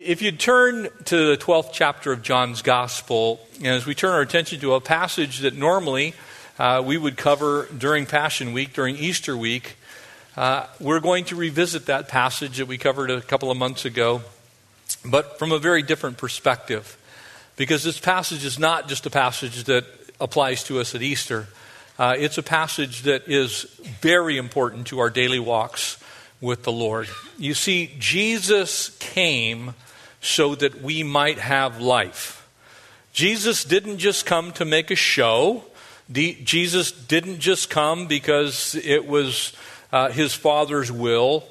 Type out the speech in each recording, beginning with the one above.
If you turn to the 12th chapter of John's Gospel, and as we turn our attention to a passage that normally uh, we would cover during Passion Week, during Easter week, uh, we're going to revisit that passage that we covered a couple of months ago, but from a very different perspective. Because this passage is not just a passage that applies to us at Easter, uh, it's a passage that is very important to our daily walks with the Lord. You see, Jesus came so that we might have life. Jesus didn't just come to make a show. Jesus didn't just come because it was uh, his Father's will.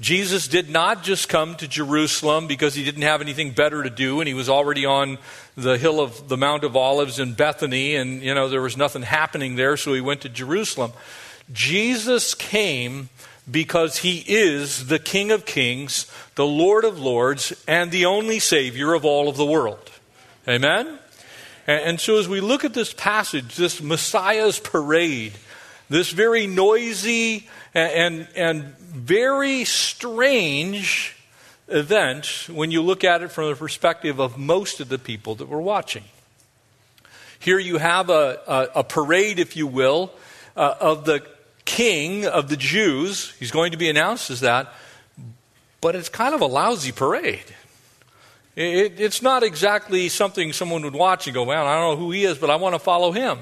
Jesus did not just come to Jerusalem because he didn't have anything better to do and he was already on the hill of the Mount of Olives in Bethany and you know there was nothing happening there so he went to Jerusalem. Jesus came because he is the King of Kings, the Lord of Lords, and the only Savior of all of the world. Amen? And so, as we look at this passage, this Messiah's parade, this very noisy and, and very strange event when you look at it from the perspective of most of the people that were watching. Here you have a, a, a parade, if you will, uh, of the king of the Jews. He's going to be announced as that, but it's kind of a lousy parade. It, it's not exactly something someone would watch and go, man, I don't know who he is, but I want to follow him.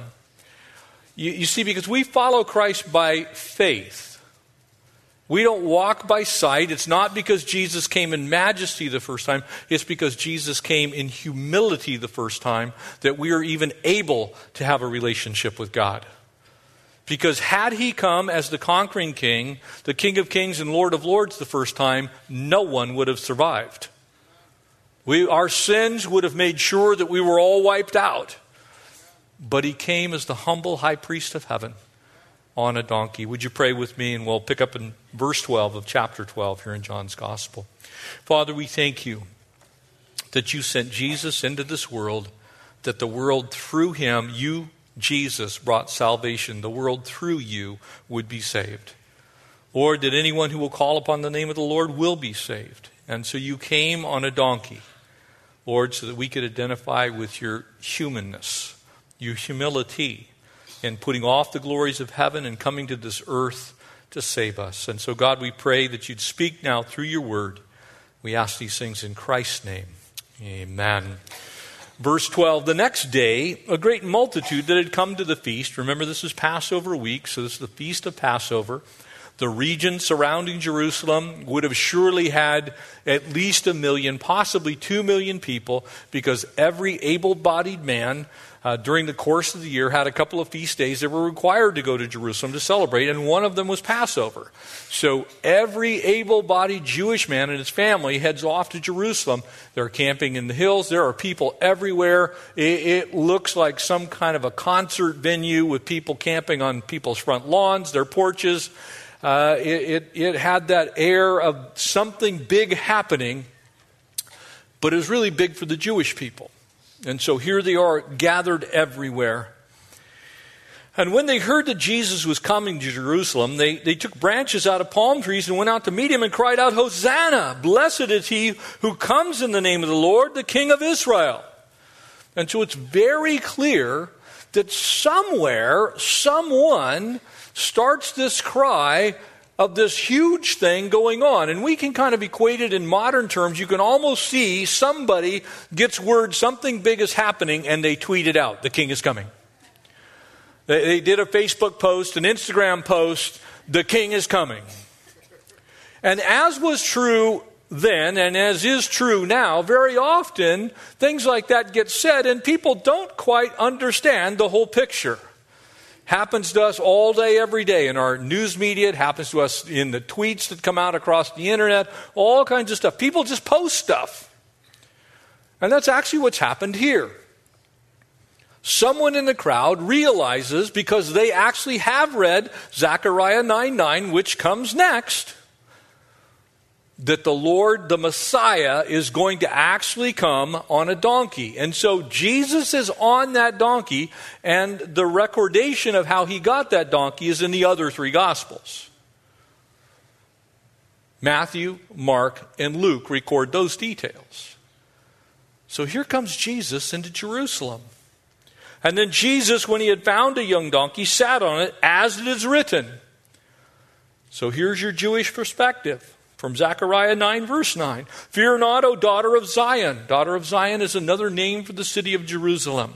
You, you see, because we follow Christ by faith. We don't walk by sight. It's not because Jesus came in majesty the first time. It's because Jesus came in humility the first time that we are even able to have a relationship with God. Because had he come as the conquering king, the King of Kings and Lord of Lords the first time, no one would have survived. We, our sins would have made sure that we were all wiped out. But he came as the humble high priest of heaven on a donkey. Would you pray with me? And we'll pick up in verse 12 of chapter 12 here in John's Gospel. Father, we thank you that you sent Jesus into this world, that the world through him, you Jesus brought salvation, the world through you would be saved. Lord, that anyone who will call upon the name of the Lord will be saved. And so you came on a donkey, Lord, so that we could identify with your humanness, your humility, in putting off the glories of heaven and coming to this earth to save us. And so, God, we pray that you'd speak now through your word. We ask these things in Christ's name. Amen. Verse 12 The next day, a great multitude that had come to the feast. Remember, this is Passover week, so this is the feast of Passover. The region surrounding Jerusalem would have surely had at least a million, possibly two million people, because every able bodied man uh, during the course of the year had a couple of feast days that were required to go to Jerusalem to celebrate, and one of them was Passover. So every able bodied Jewish man and his family heads off to Jerusalem. They're camping in the hills, there are people everywhere. It, it looks like some kind of a concert venue with people camping on people's front lawns, their porches. Uh, it, it, it had that air of something big happening, but it was really big for the Jewish people. And so here they are gathered everywhere. And when they heard that Jesus was coming to Jerusalem, they, they took branches out of palm trees and went out to meet him and cried out, Hosanna! Blessed is he who comes in the name of the Lord, the King of Israel. And so it's very clear that somewhere, someone starts this cry of this huge thing going on. And we can kind of equate it in modern terms. You can almost see somebody gets word something big is happening and they tweet it out. The king is coming. They, they did a Facebook post, an Instagram post, the king is coming. And as was true then, and as is true now, very often things like that get said, and people don't quite understand the whole picture. Happens to us all day, every day in our news media. It happens to us in the tweets that come out across the internet, all kinds of stuff. People just post stuff. And that's actually what's happened here. Someone in the crowd realizes, because they actually have read Zechariah 9 9, which comes next, that the Lord, the Messiah, is going to actually come on a donkey. And so Jesus is on that donkey, and the recordation of how he got that donkey is in the other three Gospels. Matthew, Mark, and Luke record those details. So here comes Jesus into Jerusalem. And then Jesus, when he had found a young donkey, sat on it, as it is written. So here's your Jewish perspective from Zechariah 9, verse 9. Fear not, O daughter of Zion. Daughter of Zion is another name for the city of Jerusalem.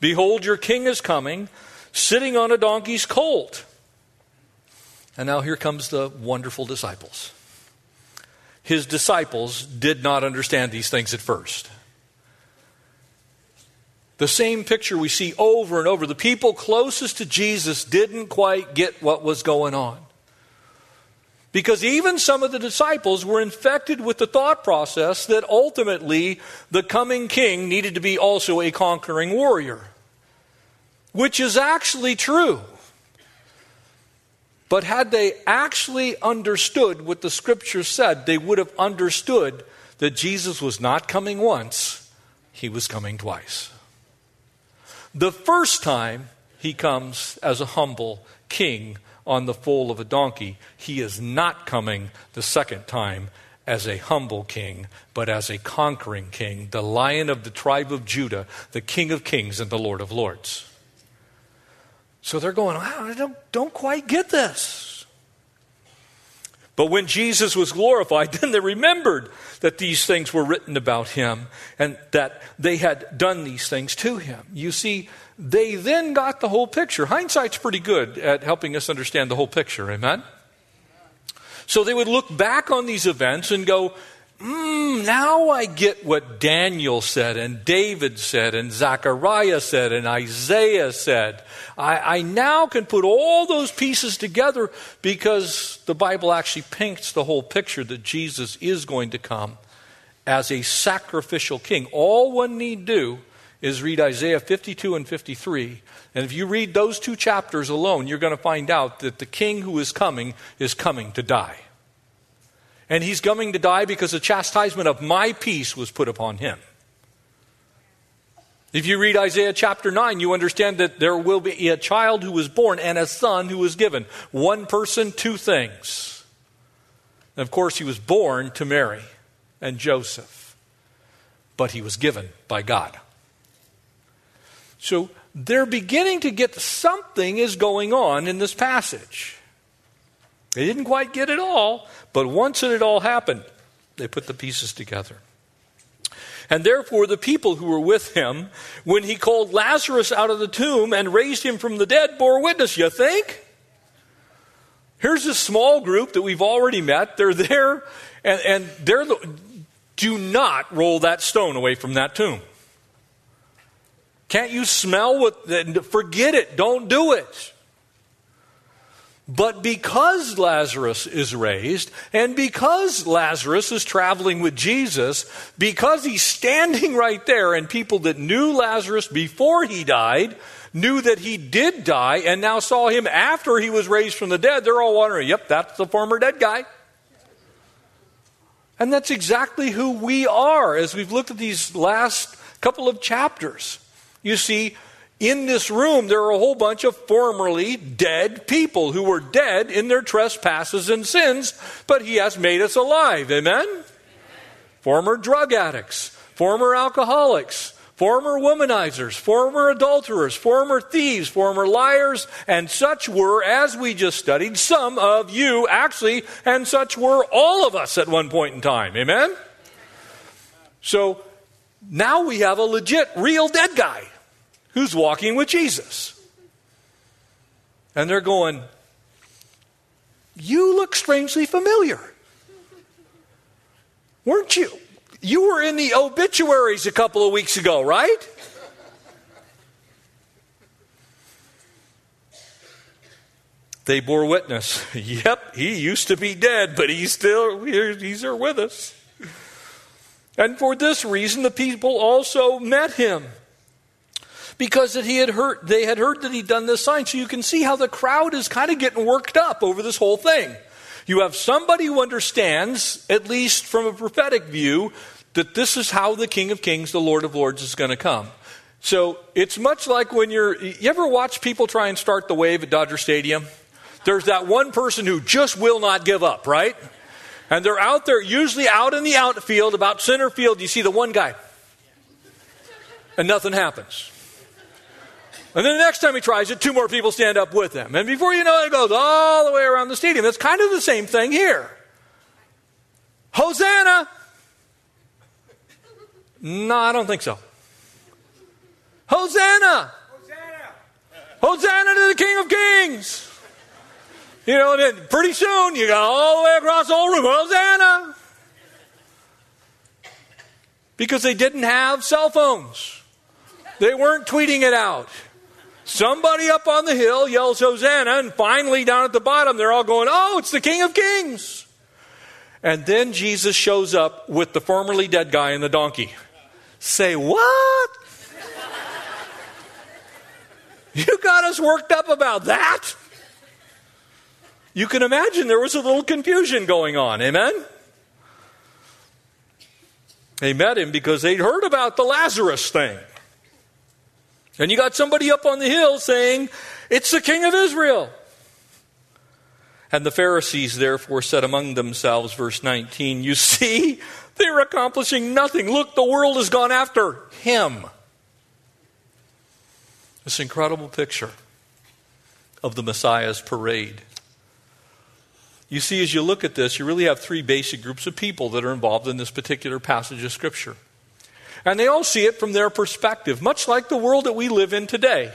Behold, your king is coming, sitting on a donkey's colt. And now here comes the wonderful disciples. His disciples did not understand these things at first. The same picture we see over and over. The people closest to Jesus didn't quite get what was going on. Because even some of the disciples were infected with the thought process that ultimately the coming king needed to be also a conquering warrior, which is actually true. But had they actually understood what the scripture said, they would have understood that Jesus was not coming once, he was coming twice. The first time he comes as a humble king on the foal of a donkey, he is not coming the second time as a humble king, but as a conquering king, the lion of the tribe of Judah, the king of kings and the lord of lords. So they're going, I don't, don't quite get this. But when Jesus was glorified, then they remembered that these things were written about him and that they had done these things to him. You see, they then got the whole picture. Hindsight's pretty good at helping us understand the whole picture, amen? So they would look back on these events and go, mm, now I get what Daniel said and David said and Zechariah said and Isaiah said. I, I now can put all those pieces together because the Bible actually paints the whole picture that Jesus is going to come as a sacrificial king. All one need do is read Isaiah 52 and 53. And if you read those two chapters alone, you're going to find out that the king who is coming is coming to die. And he's coming to die because the chastisement of my peace was put upon him. If you read Isaiah chapter 9, you understand that there will be a child who was born and a son who was given. One person, two things. And of course, he was born to Mary and Joseph, but he was given by God. So they're beginning to get something is going on in this passage. They didn't quite get it all, but once it had all happened, they put the pieces together. And therefore, the people who were with him, when he called Lazarus out of the tomb and raised him from the dead, bore witness. You think? Here's a small group that we've already met. They're there, and, and they're the, do not roll that stone away from that tomb. Can't you smell what? Forget it. Don't do it. But because Lazarus is raised, and because Lazarus is traveling with Jesus, because he's standing right there, and people that knew Lazarus before he died knew that he did die, and now saw him after he was raised from the dead, they're all wondering, yep, that's the former dead guy. And that's exactly who we are as we've looked at these last couple of chapters. You see, in this room, there are a whole bunch of formerly dead people who were dead in their trespasses and sins, but He has made us alive. Amen? Amen. Former drug addicts, former alcoholics, former womanizers, former adulterers, former thieves, former liars, and such were, as we just studied, some of you actually, and such were all of us at one point in time. Amen? So now we have a legit, real dead guy who's walking with Jesus. And they're going, You look strangely familiar. Weren't you? You were in the obituaries a couple of weeks ago, right? They bore witness. Yep, he used to be dead, but he's still here, he's here with us. And for this reason, the people also met him because that he had heard, they had heard that he'd done this sign. So you can see how the crowd is kind of getting worked up over this whole thing. You have somebody who understands, at least from a prophetic view, that this is how the King of Kings, the Lord of Lords, is going to come. So it's much like when you're, you ever watch people try and start the wave at Dodger Stadium? There's that one person who just will not give up, right? And they're out there, usually out in the outfield, about center field. You see the one guy. And nothing happens. And then the next time he tries it, two more people stand up with him. And before you know it, it goes all the way around the stadium. It's kind of the same thing here. Hosanna! No, I don't think so. Hosanna! Hosanna! Hosanna to the King of Kings! You know, then pretty soon you got all the way across the whole room, Hosanna! Because they didn't have cell phones. They weren't tweeting it out. Somebody up on the hill yells Hosanna, and finally down at the bottom, they're all going, Oh, it's the King of Kings. And then Jesus shows up with the formerly dead guy and the donkey. Say, what? you got us worked up about that? You can imagine there was a little confusion going on. Amen? They met him because they'd heard about the Lazarus thing. And you got somebody up on the hill saying, It's the king of Israel. And the Pharisees therefore said among themselves, verse 19, You see, they're accomplishing nothing. Look, the world has gone after him. This incredible picture of the Messiah's parade. You see, as you look at this, you really have three basic groups of people that are involved in this particular passage of Scripture. And they all see it from their perspective, much like the world that we live in today.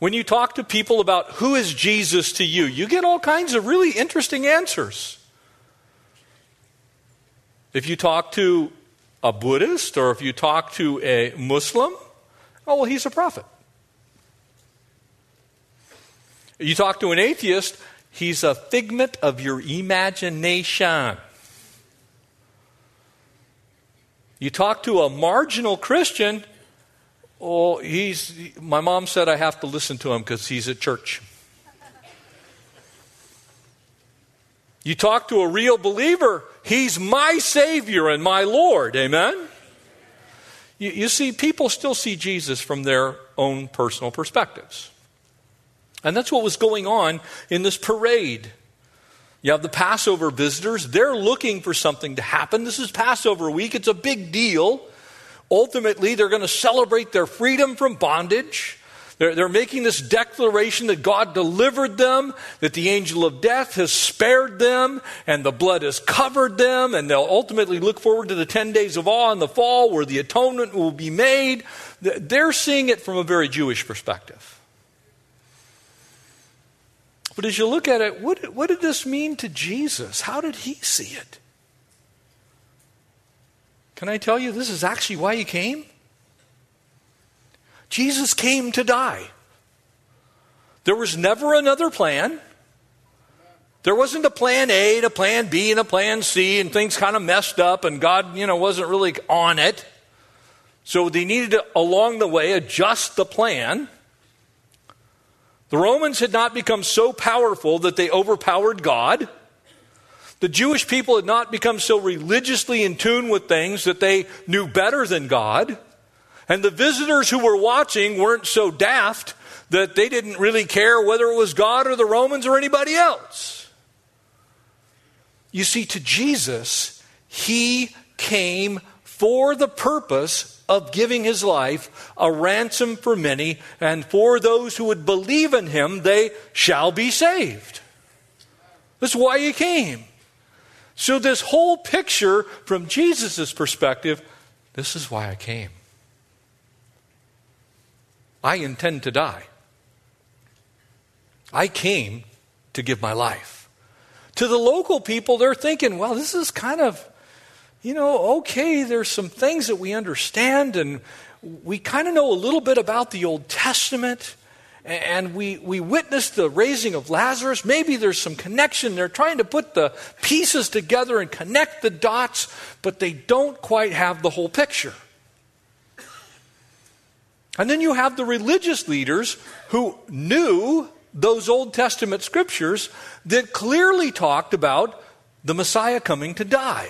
When you talk to people about who is Jesus to you, you get all kinds of really interesting answers. If you talk to a Buddhist or if you talk to a Muslim, oh, well, he's a prophet. You talk to an atheist, he's a figment of your imagination. You talk to a marginal Christian, oh, he's, my mom said I have to listen to him because he's at church. You talk to a real believer, he's my Savior and my Lord. Amen? You, you, see, people still see Jesus from their own personal perspectives. And that's what was going on in this parade. You have the Passover visitors, they're looking for something to happen. This is Passover week, it's a big deal. Ultimately, they're going to celebrate their freedom from bondage. They're, they're making this declaration that God delivered them, that the angel of death has spared them, and the blood has covered them, and they'll ultimately look forward to the 10 days of awe in the fall where the atonement will be made. They're seeing it from a very Jewish perspective. But as you look at it, what, what did this mean to Jesus? How did he see it? Can I tell you, this is actually why he came? Jesus came to die. There was never another plan. There wasn't a plan A, and a plan B, and a plan C, and things kind of messed up, and God, you know, wasn't really on it. So they needed to, along the way, adjust the plan. The Romans had not become so powerful that they overpowered God. The Jewish people had not become so religiously in tune with things that they knew better than God. And the visitors who were watching weren't so daft that they didn't really care whether it was God or the Romans or anybody else. You see, to Jesus, he came for the purpose of giving his life a ransom for many, and for those who would believe in him, they shall be saved. That's why he came. So, this whole picture from Jesus' perspective, this is why I came. I intend to die. I came to give my life. To the local people, they're thinking, well, this is kind of, you know, okay, there's some things that we understand, and we kind of know a little bit about the Old Testament, and we, we witnessed the raising of Lazarus. Maybe there's some connection. They're trying to put the pieces together and connect the dots, but they don't quite have the whole picture. And then you have the religious leaders who knew those Old Testament scriptures that clearly talked about the Messiah coming to die.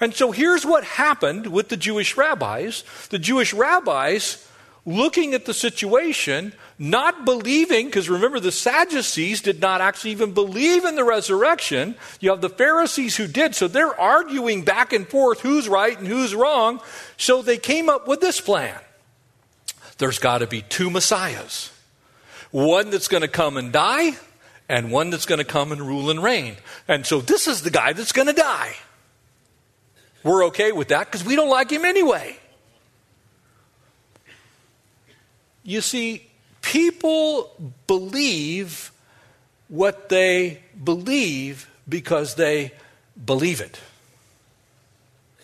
And so here's what happened with the Jewish rabbis. The Jewish rabbis looking at the situation, not believing, because remember, the Sadducees did not actually even believe in the resurrection. You have the Pharisees who did, so they're arguing back and forth who's right and who's wrong. So they came up with this plan there's got to be two Messiahs one that's going to come and die, and one that's going to come and rule and reign. And so this is the guy that's going to die. We're okay with that because we don't like him anyway. You see, people believe what they believe because they believe it.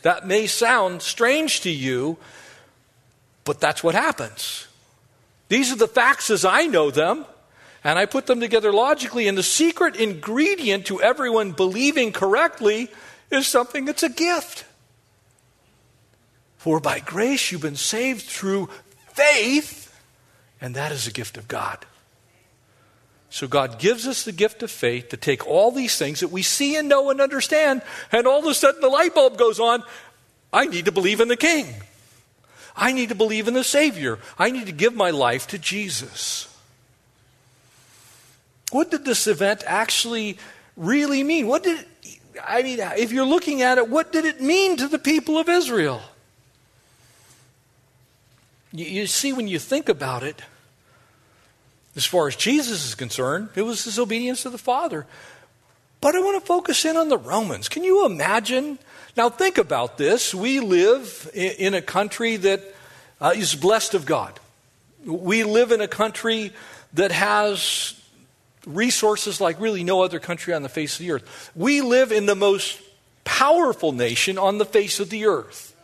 That may sound strange to you, but that's what happens. These are the facts as I know them, and I put them together logically. And the secret ingredient to everyone believing correctly is something that's a gift. For by grace you've been saved through faith, and that is a gift of God. So God gives us the gift of faith to take all these things that we see and know and understand, and all of a sudden the light bulb goes on. I need to believe in the King. I need to believe in the Savior. I need to give my life to Jesus. What did this event actually really mean? What did I mean, if you're looking at it, what did it mean to the people of Israel? You, you see, when you think about it, as far as Jesus is concerned, it was his obedience to the Father. But I want to focus in on the Romans. Can you imagine now, think about this. We live in a country that uh, is blessed of God. We live in a country that has resources like really no other country on the face of the earth. We live in the most powerful nation on the face of the earth.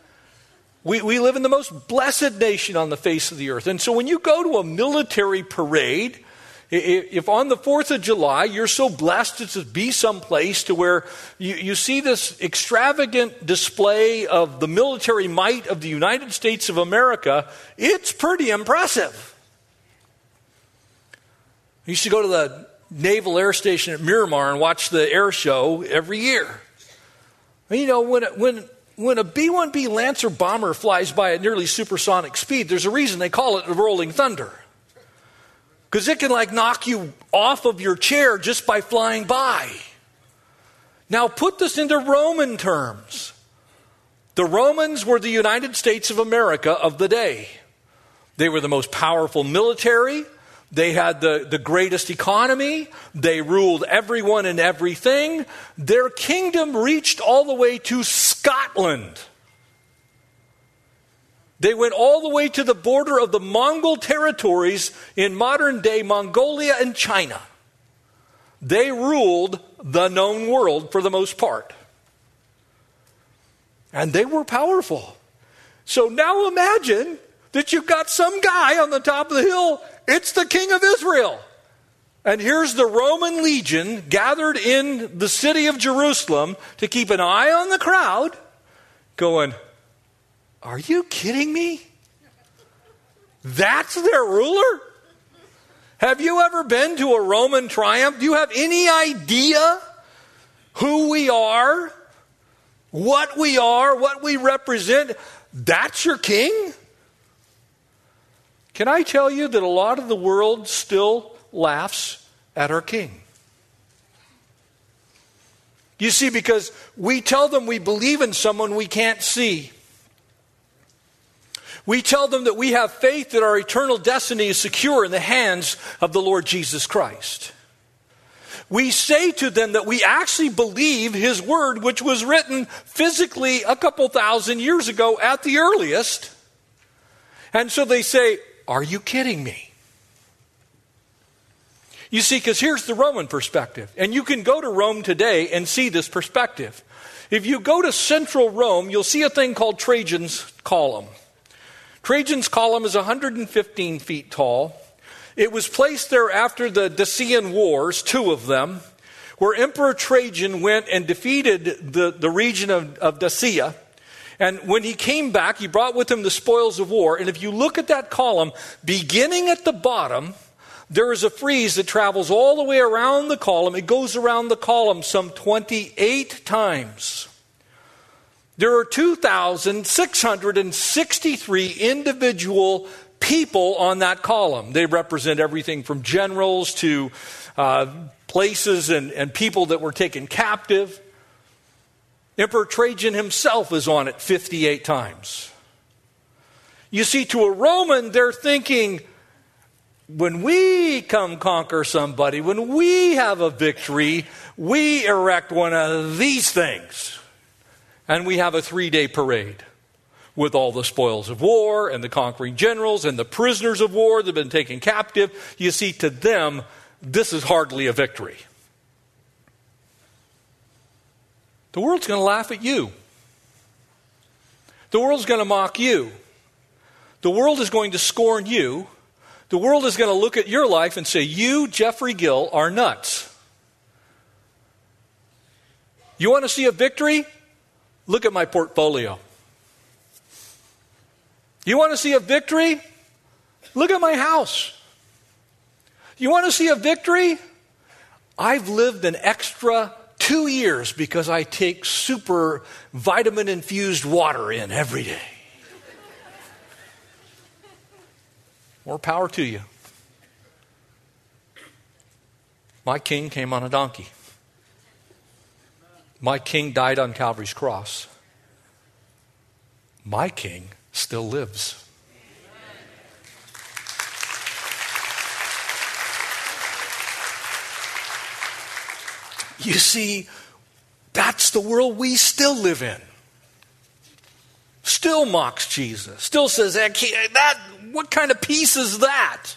We, we live in the most blessed nation on the face of the earth. And so when you go to a military parade, if on the 4th of July you're so blessed to be someplace to where you, you see this extravagant display of the military might of the United States of America, it's pretty impressive. I used to go to the Naval Air Station at Miramar and watch the air show every year. You know, when, when, when a B 1B Lancer bomber flies by at nearly supersonic speed, there's a reason they call it the Rolling Thunder. Because it can like knock you off of your chair just by flying by. Now put this into Roman terms. The Romans were the United States of America of the day. They were the most powerful military. They had the, the greatest economy. They ruled everyone and everything. Their kingdom reached all the way to Scotland. They went all the way to the border of the Mongol territories in modern day Mongolia and China. They ruled the known world for the most part. And they were powerful. So now imagine that you've got some guy on the top of the hill. It's the king of Israel. And here's the Roman legion gathered in the city of Jerusalem to keep an eye on the crowd, going, are you kidding me? That's their ruler? Have you ever been to a Roman triumph? Do you have any idea who we are, what we are, what we represent? That's your king? Can I tell you that a lot of the world still laughs at our king? You see, because we tell them we believe in someone we can't see. We tell them that we have faith that our eternal destiny is secure in the hands of the Lord Jesus Christ. We say to them that we actually believe His Word, which was written physically a couple thousand years ago at the earliest. And so they say, Are you kidding me? You see, because here's the Roman perspective. And you can go to Rome today and see this perspective. If you go to central Rome, you'll see a thing called Trajan's Column. Trajan's column is 115 feet tall. It was placed there after the Dacian Wars, two of them, where Emperor Trajan went and defeated the, the region of, of Dacia. And when he came back, he brought with him the spoils of war. And if you look at that column, beginning at the bottom, there is a frieze that travels all the way around the column. It goes around the column some 28 times. There are 2,663 individual people on that column. They represent everything from generals to uh, places and, and people that were taken captive. Emperor Trajan himself is on it 58 times. You see, to a Roman, they're thinking, when we come conquer somebody, when we have a victory, we erect one of these things. And we have a three day parade with all the spoils of war and the conquering generals and the prisoners of war that have been taken captive. You see, to them, this is hardly a victory. The world's going to laugh at you. The world's going to mock you. The world is going to scorn you the world is going to look at your life and say, You, Jeffrey Gill, are nuts. You want to see a victory? Look at my portfolio. You want to see a victory? Look at my house. You want to see a victory? I've lived an extra two years because I take super vitamin infused water in every day. More power to you. My king came on a donkey. My king died on Calvary's cross. My king still lives. You see, that's the world we still live in. Still mocks Jesus. Still says, eh, eh, that what kind of peace is that?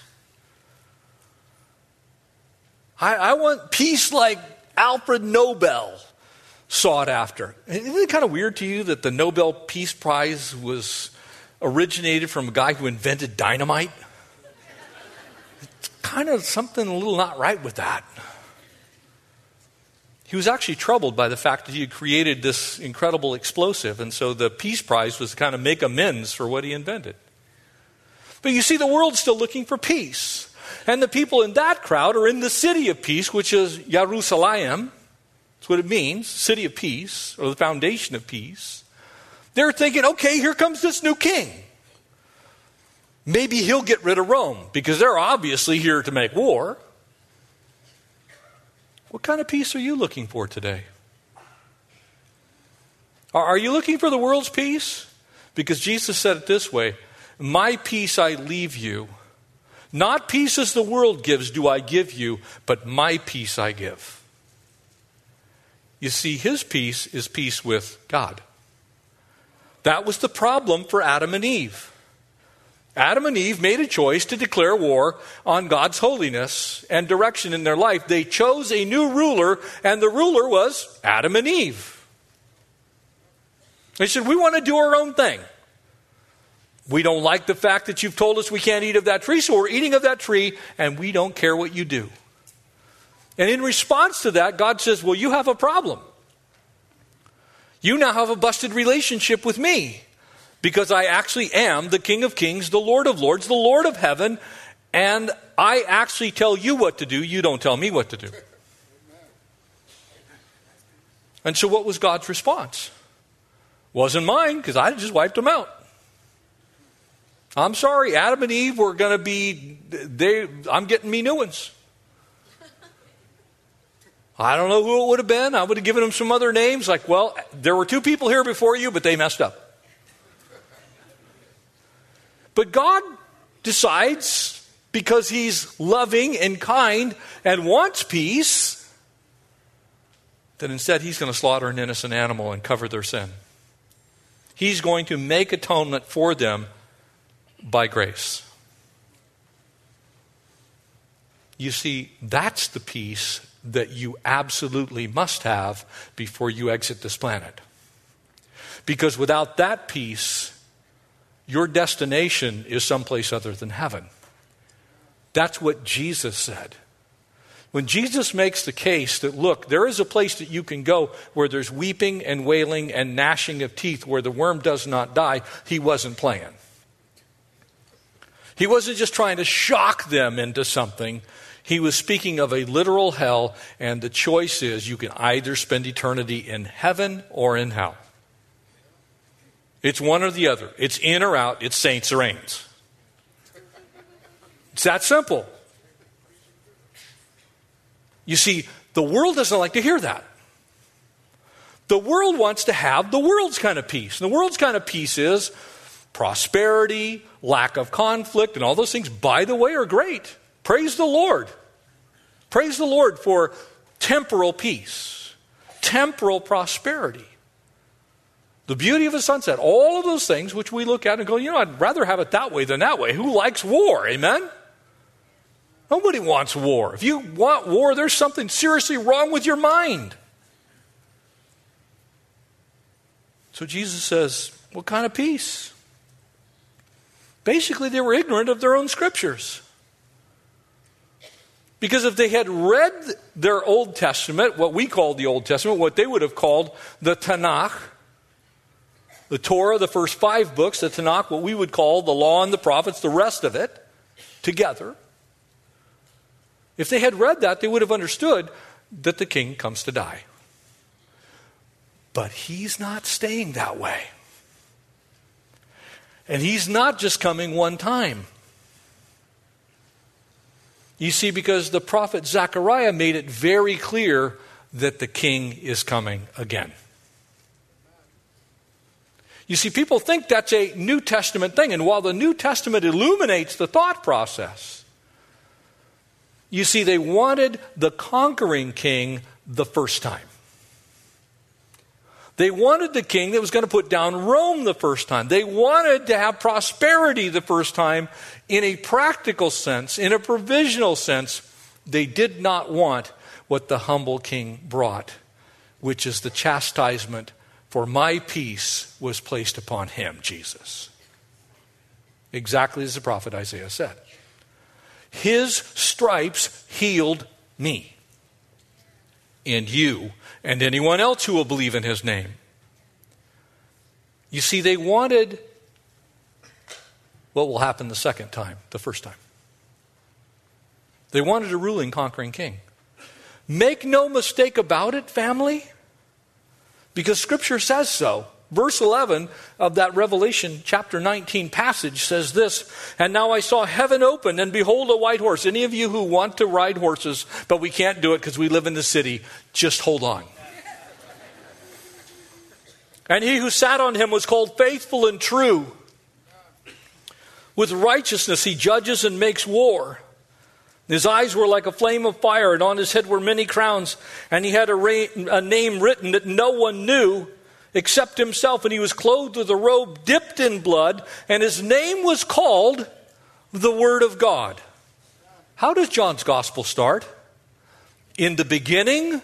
I, I want peace like Alfred Nobel sought after. Isn't it kind of weird to you that the Nobel Peace Prize was originated from a guy who invented dynamite? It's kind of something a little not right with that. He was actually troubled by the fact that he had created this incredible explosive, and so the Peace Prize was to kind of make amends for what he invented. But you see, the world's still looking for peace. And the people in that crowd are in the city of peace, which is Jerusalem. That's what it means city of peace, or the foundation of peace. They're thinking, okay, here comes this new king. Maybe he'll get rid of Rome because they're obviously here to make war. What kind of peace are you looking for today? Are you looking for the world's peace? Because Jesus said it this way my peace I leave you. Not peace as the world gives do I give you, but my peace I give. You see, his peace is peace with God. That was the problem for Adam and Eve. Adam and Eve made a choice to declare war on God's holiness and direction in their life. They chose a new ruler, and the ruler was Adam and Eve. They said, We want to do our own thing. We don't like the fact that you've told us we can't eat of that tree, so we're eating of that tree, and we don't care what you do. And in response to that, God says, Well, you have a problem. You now have a busted relationship with me because I actually am the King of Kings, the Lord of Lords, the Lord of heaven, and I actually tell you what to do. You don't tell me what to do. And so, what was God's response? Wasn't mine because I just wiped them out. I'm sorry, Adam and Eve were going to be, they, I'm getting me new ones. I don't know who it would have been. I would have given them some other names, like, well, there were two people here before you, but they messed up. But God decides, because He's loving and kind and wants peace, that instead He's going to slaughter an innocent animal and cover their sin. He's going to make atonement for them by grace. You see, that's the peace that you absolutely must have before you exit this planet. Because without that peace, your destination is someplace other than heaven. That's what Jesus said. When Jesus makes the case that, look, there is a place that you can go where there's weeping and wailing and gnashing of teeth, where the worm does not die, he wasn't playing. He wasn't just trying to shock them into something. He was speaking of a literal hell, and the choice is you can either spend eternity in heaven or in hell. It's one or the other. It's in or out. It's saints or ain'ts. It's that simple. You see, the world doesn't like to hear that. The world wants to have the world's kind of peace. And the world's kind of peace is prosperity, lack of conflict, and all those things, by the way, are great. Praise the Lord. Praise the Lord for temporal peace, temporal prosperity. The beauty of a sunset, all of those things which we look at and go, you know, I'd rather have it that way than that way. Who likes war? Amen? Nobody wants war. If you want war, there's something seriously wrong with your mind. So Jesus says, What kind of peace? Basically, they were ignorant of their own scriptures. Because if they had read their Old Testament, what we call the Old Testament, what they would have called the Tanakh, the Torah, the first five books, the Tanakh, what we would call the Law and the Prophets, the rest of it, together. If they had read that, they would have understood that the king comes to die. But he's not staying that way. And he's not just coming one time. You see, because the prophet Zechariah made it very clear that the king is coming again. You see, people think that's a New Testament thing, and while the New Testament illuminates the thought process, you see, they wanted the conquering king the first time. They wanted the king that was going to put down Rome the first time. They wanted to have prosperity the first time in a practical sense, in a provisional sense. They did not want what the humble king brought, which is the chastisement for my peace was placed upon him, Jesus. Exactly as the prophet Isaiah said. His stripes healed me and you and anyone else who will believe in his name. You see, they wanted what will happen the second time, the first time. They wanted a ruling, conquering king. Make no mistake about it, family because Scripture says so. Verse 11 of that Revelation chapter 19 passage says this And now I saw heaven open, and behold, a white horse. Any of you who want to ride horses, but we can't do it because we live in the city, just hold on. And he who sat on him was called faithful and true. With righteousness he judges and makes war. His eyes were like a flame of fire, and on his head were many crowns, and he had a, ra- a, name written that no one knew except himself, and he was clothed with a robe dipped in blood, and his name was called the Word of God. How does John's Gospel start? In the beginning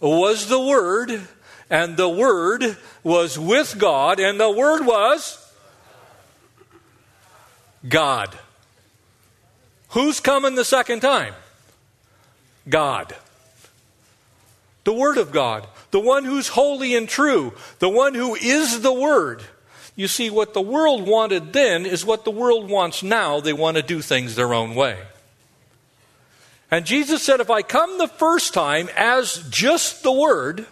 was the Word, and the Word was with God, and the Word was God. Who's coming the second time? God. The Word of God. The one who's holy and true. The one who is the Word. You see, what the world wanted then is what the world wants now. They want to do things their own way. And Jesus said, if I come the first time as just the Word,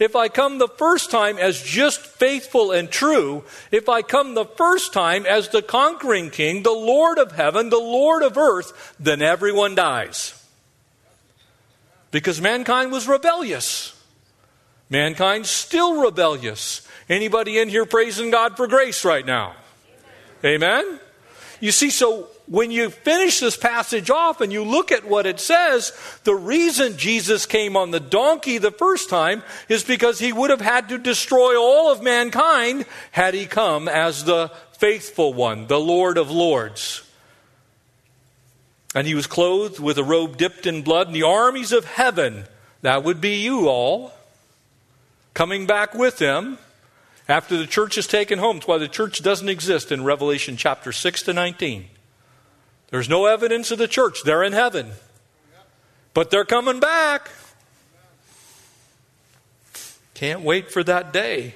if I come the first time as just faithful and true, if I come the first time as the conquering king, the Lord of heaven, the Lord of earth, then everyone dies. Because mankind was rebellious. Mankind's still rebellious. Anybody in here praising God for grace right now? Amen? You see, so when you finish this passage off and you look at what it says, the reason Jesus came on the donkey the first time is because he would have had to destroy all of mankind had he come as the faithful one, the Lord of Lords. And he was clothed with a robe dipped in blood, and the armies of heaven, that would be you all, coming back with him after the church is taken home. That's why the church doesn't exist in Revelation chapter 6 to 19. There's no evidence of the church. They're in heaven. But they're coming back. Can't wait for that day.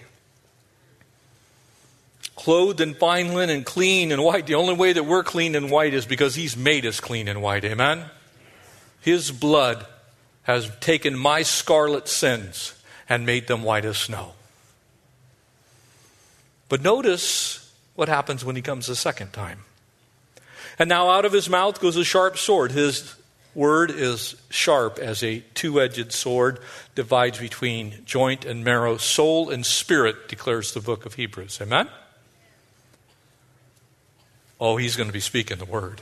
Clothed in fine linen, clean and white. The only way that we're clean and white is because He's made us clean and white. Amen? His blood has taken my scarlet sins and made them white as snow. But notice what happens when He comes the second time. And now out of his mouth goes a sharp sword. His word is sharp as a two edged sword, divides between joint and marrow, soul and spirit, declares the book of Hebrews. Amen? Oh, he's going to be speaking the word.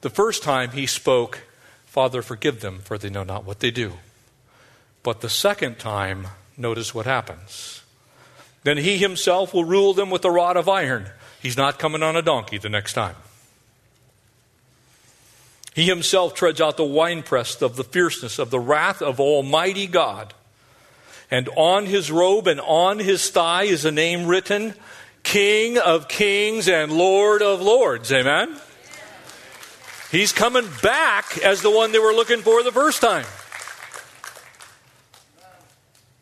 The first time he spoke, Father, forgive them, for they know not what they do. But the second time, notice what happens. Then he himself will rule them with a rod of iron. He's not coming on a donkey the next time. He himself treads out the winepress of the fierceness of the wrath of Almighty God. And on his robe and on his thigh is a name written King of Kings and Lord of Lords. Amen? He's coming back as the one they were looking for the first time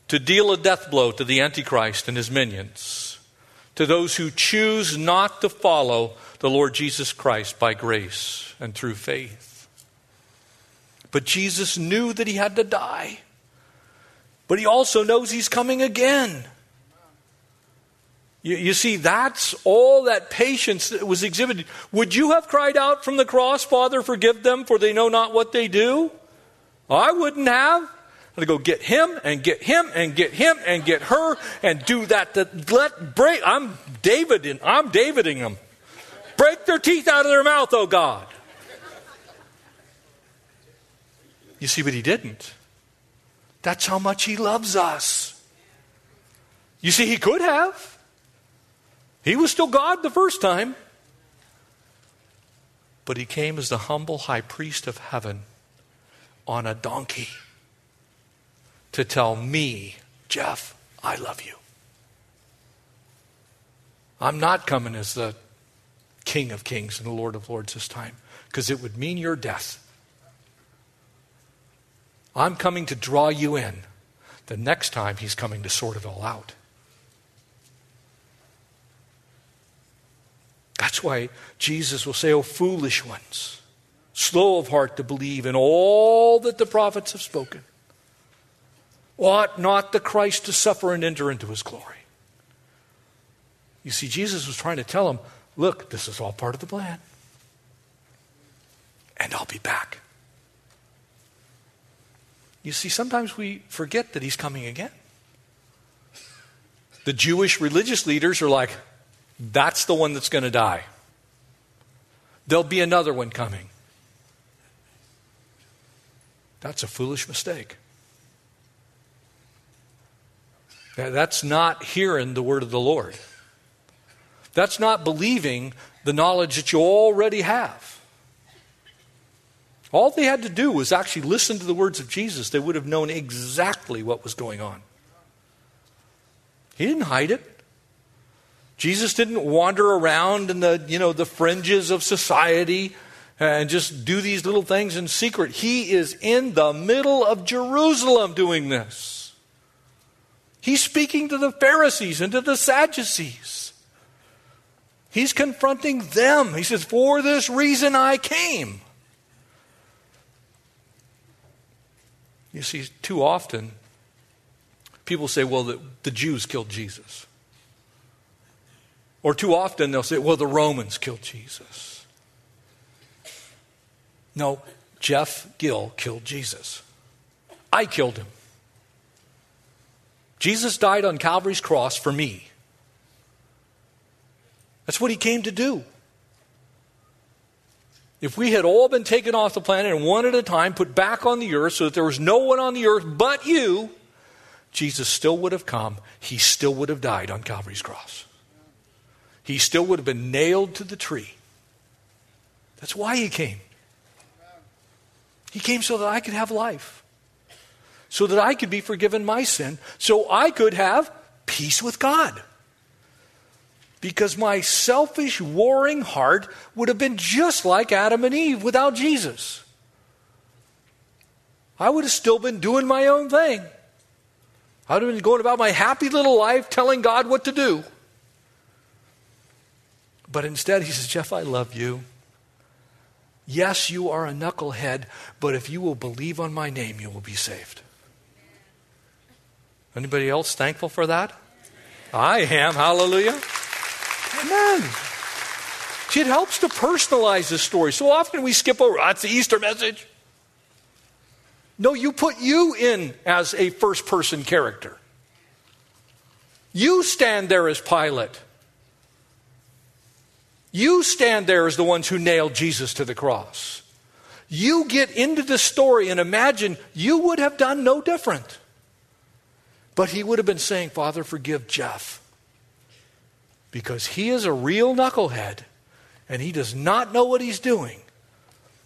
to deal a death blow to the Antichrist and his minions, to those who choose not to follow the Lord Jesus Christ by grace and through faith. But Jesus knew that he had to die. But he also knows he's coming again. You, you, see, that's all that patience that was exhibited. Would you have cried out from the cross, Father, forgive them, for they know not what they do? I wouldn't have I'd go get him and get him and get him and get her and do that. That let break. I'm David. And I'm Daviding them. Break their teeth out of their mouth, oh God. You see, but he didn't. That's how much he loves us. You see, he could have. He was still God the first time. But he came as the humble high priest of heaven on a donkey to tell me, Jeff, I love you. I'm not coming as the King of Kings and the Lord of Lords this time because it would mean your death. I'm coming to draw you in. The next time, he's coming to sort it all out. That's why Jesus will say, Oh, foolish ones, slow of heart to believe in all that the prophets have spoken. Ought not the Christ to suffer and enter into his glory? You see, Jesus was trying to tell him, look, this is all part of the plan. And I'll be back. You see, sometimes we forget that he's coming again. The Jewish religious leaders are like, that's the one that's going to die. There'll be another one coming. That's a foolish mistake. That's not hearing the word of the Lord. That's not believing the knowledge that you already have. All they had to do was actually listen to the words of Jesus. They would have known exactly what was going on. He didn't hide it. Jesus didn't wander around in the, you know, the fringes of society and just do these little things in secret. He is in the middle of Jerusalem doing this. He's speaking to the Pharisees and to the Sadducees. He's confronting them. He says, For this reason I came. You see, too often, people say, Well, the, the Jews killed Jesus. Or too often they'll say, Well, the Romans killed Jesus. No, Jeff Gill killed Jesus. I killed him. Jesus died on Calvary's cross for me. That's what he came to do. If we had all been taken off the planet and one at a time put back on the earth so that there was no one on the earth but you, Jesus still would have come. He still would have died on Calvary's cross. He still would have been nailed to the tree. That's why he came. He came so that I could have life so that I could be forgiven my sin, so I could have peace with God. Because my selfish, warring heart would have been just like Adam and Eve without Jesus. I would have still been doing my own thing. I would have been going about my happy little life telling God what to do. But instead, he says, Jeff, I love you. Yes, you are a knucklehead, but if you will believe on my name, you will be saved. Anybody else thankful for that? I am. Hallelujah. Amen. See, it helps to personalize the story. So often we skip over, that's the Easter message. No, you put you in as a first person character. You stand there as Pilate. You stand there as the ones who nailed Jesus to the cross. You get into the story and imagine you would have done no different. But he would have been saying, Father, forgive Jeff. Because he is a real knucklehead and he does not know what he's doing.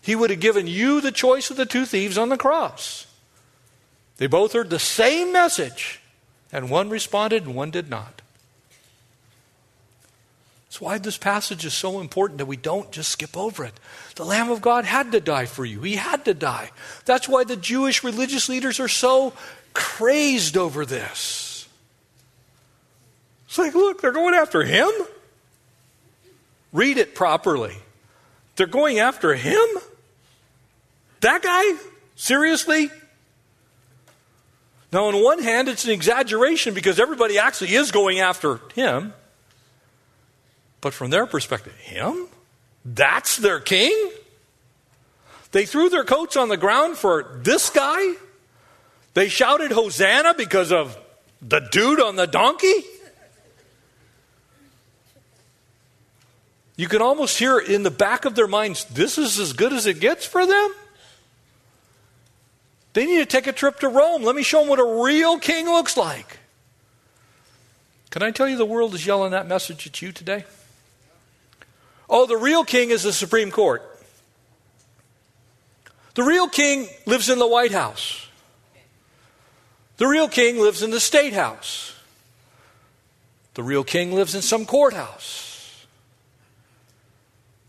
He would have given you the choice of the two thieves on the cross. They both heard the same message, and one responded and one did not. That's why this passage is so important that we don't just skip over it. The Lamb of God had to die for you. He had to die. That's why the Jewish religious leaders are so crazed over this. It's like, look, they're going after him. Read it properly. They're going after him? That guy? Seriously? Now, on one hand, it's an exaggeration because everybody actually is going after him. But from their perspective, him? That's their king? They threw their coats on the ground for this guy? They shouted Hosanna because of the dude on the donkey? You can almost hear in the back of their minds, this is as good as it gets for them? They need to take a trip to Rome. Let me show them what a real king looks like. Can I tell you the world is yelling that message at you today? Oh, the real king is the Supreme Court. The real king lives in the White House. The real king lives in the State House. The real king lives in some courthouse.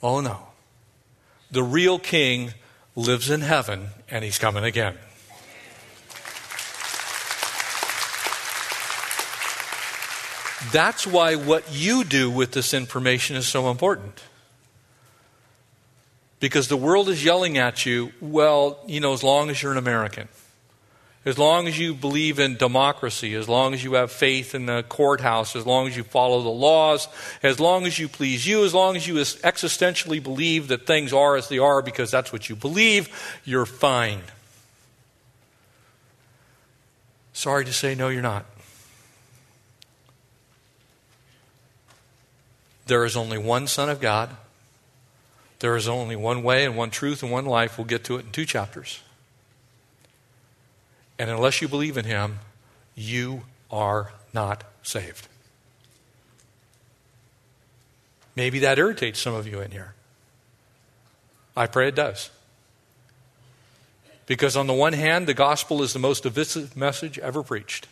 Oh no. The real king lives in heaven and he's coming again. That's why what you do with this information is so important because the world is yelling at you, well, you know, as long as you're an American, as long as you believe in democracy, as long as you have faith in the courthouse, as long as you follow the laws, as long as you please you, as long as you existentially believe that things are as they are because that's what you believe, you're fine. Sorry to say, no, you're not. There is only one Son of God there is only one way and one truth and one life. We'll get to it in two chapters. And unless you believe in Him, you are not saved. Maybe that irritates some of you in here. I pray it does. Because, on the one hand, the gospel is the most divisive message ever preached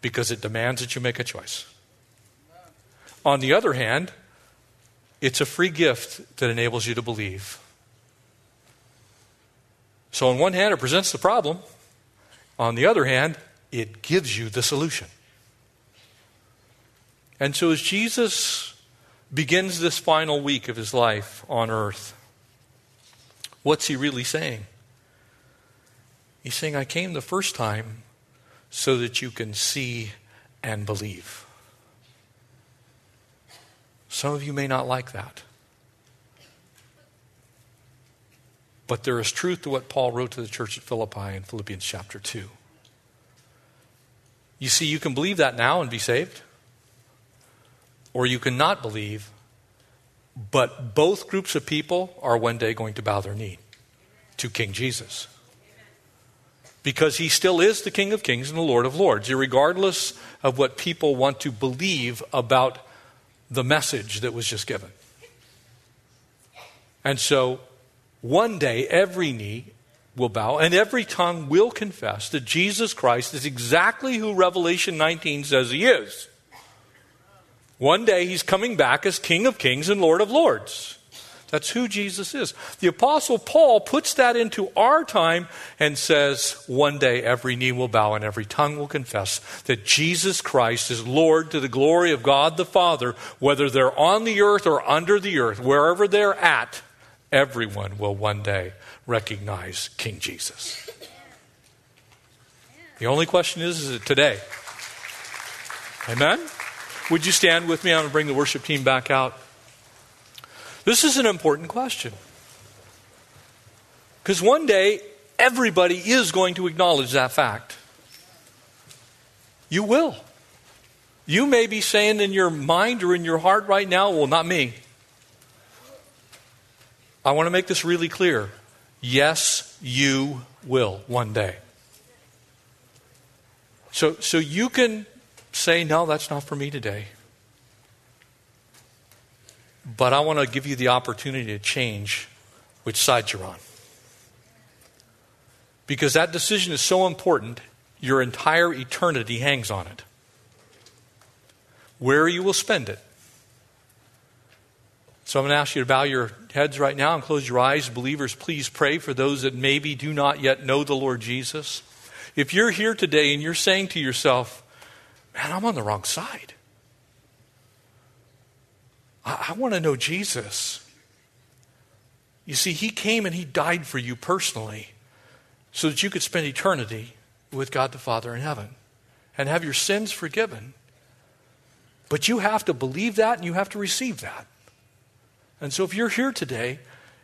because it demands that you make a choice. On the other hand, it's a free gift that enables you to believe. So, on one hand, it presents the problem. On the other hand, it gives you the solution. And so, as Jesus begins this final week of his life on earth, what's he really saying? He's saying, I came the first time so that you can see and believe. Some of you may not like that. But there is truth to what Paul wrote to the church at Philippi in Philippians chapter 2. You see, you can believe that now and be saved, or you can not believe, but both groups of people are one day going to bow their knee to King Jesus. Because he still is the King of Kings and the Lord of Lords, regardless of what people want to believe about the message that was just given. And so one day every knee will bow and every tongue will confess that Jesus Christ is exactly who Revelation 19 says he is. One day he's coming back as King of Kings and Lord of Lords. That's who Jesus is. The Apostle Paul puts that into our time and says, one day every knee will bow and every tongue will confess that Jesus Christ is Lord to the glory of God the Father, whether they're on the earth or under the earth, wherever they're at, everyone will one day recognize King Jesus. The only question is, is it today? Amen? Would you stand with me? I'm going to bring the worship team back out. This is an important question. Because one day, everybody is going to acknowledge that fact. You will. You may be saying in your mind or in your heart right now, well, not me. I want to make this really clear. Yes, you will one day. So, so you can say, no, that's not for me today. But I want to give you the opportunity to change which side you're on. Because that decision is so important, your entire eternity hangs on it. Where you will spend it. So I'm going to ask you to bow your heads right now and close your eyes. Believers, please pray for those that maybe do not yet know the Lord Jesus. If you're here today and you're saying to yourself, man, I'm on the wrong side. I, I want to know Jesus. You see, He came and He died for you personally so that you could spend eternity with God the Father in heaven and have your sins forgiven. But you have to believe that and you have to receive that. And so if you're here today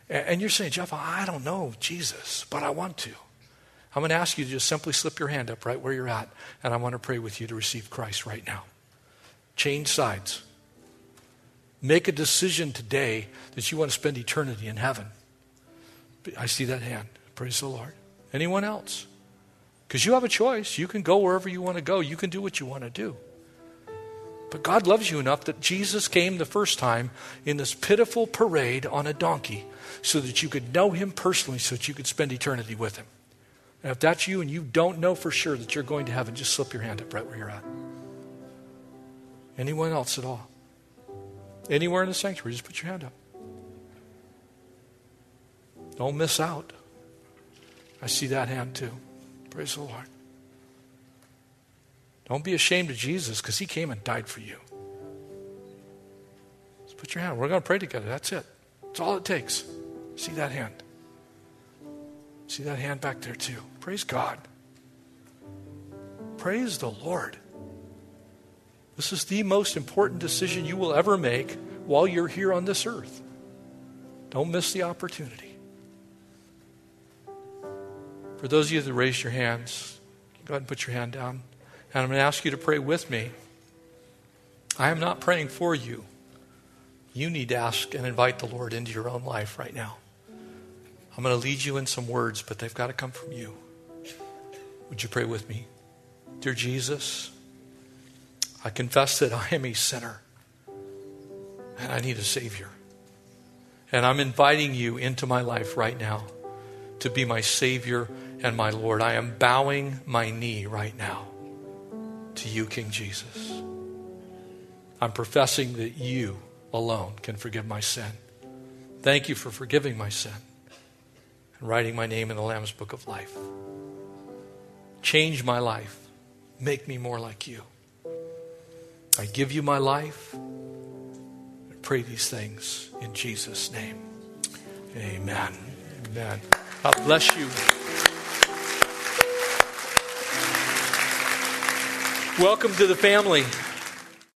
and you're saying, Jeff, I don't know Jesus, but I want to. I'm going to ask you to just simply slip your hand up right where you're at, and I want to pray with you to receive Christ right now. Change sides. Make a decision today that you want to spend eternity in heaven. I see that hand. Praise the Lord. Anyone else? Because you have a choice. You can go wherever you want to go, you can do what you want to do. But God loves you enough that Jesus came the first time in this pitiful parade on a donkey so that you could know him personally, so that you could spend eternity with him. Now, if that's you and you don't know for sure that you're going to heaven, just slip your hand up right where you're at. Anyone else at all? Anywhere in the sanctuary, just put your hand up. Don't miss out. I see that hand too. Praise the Lord. Don't be ashamed of Jesus because he came and died for you. Just put your hand. We're going to pray together. That's it. That's all it takes. See that hand. See that hand back there too. Praise God. Praise the Lord. This is the most important decision you will ever make while you're here on this earth. Don't miss the opportunity. For those of you that raised your hands, go ahead and put your hand down. And I'm going to ask you to pray with me. I am not praying for you. You need to ask and invite the Lord into your own life right now. I'm going to lead you in some words, but they've got to come from you. Would you pray with me? Dear Jesus, I confess that I am a sinner and I need a Savior. And I'm inviting you into my life right now to be my Savior and my Lord. I am bowing my knee right now to you, King Jesus. I'm professing that you alone can forgive my sin. Thank you for forgiving my sin and writing my name in the Lamb's Book of Life. Change my life. Make me more like you. I give you my life. I pray these things in Jesus' name. Amen. Amen. God bless you. Welcome to the family.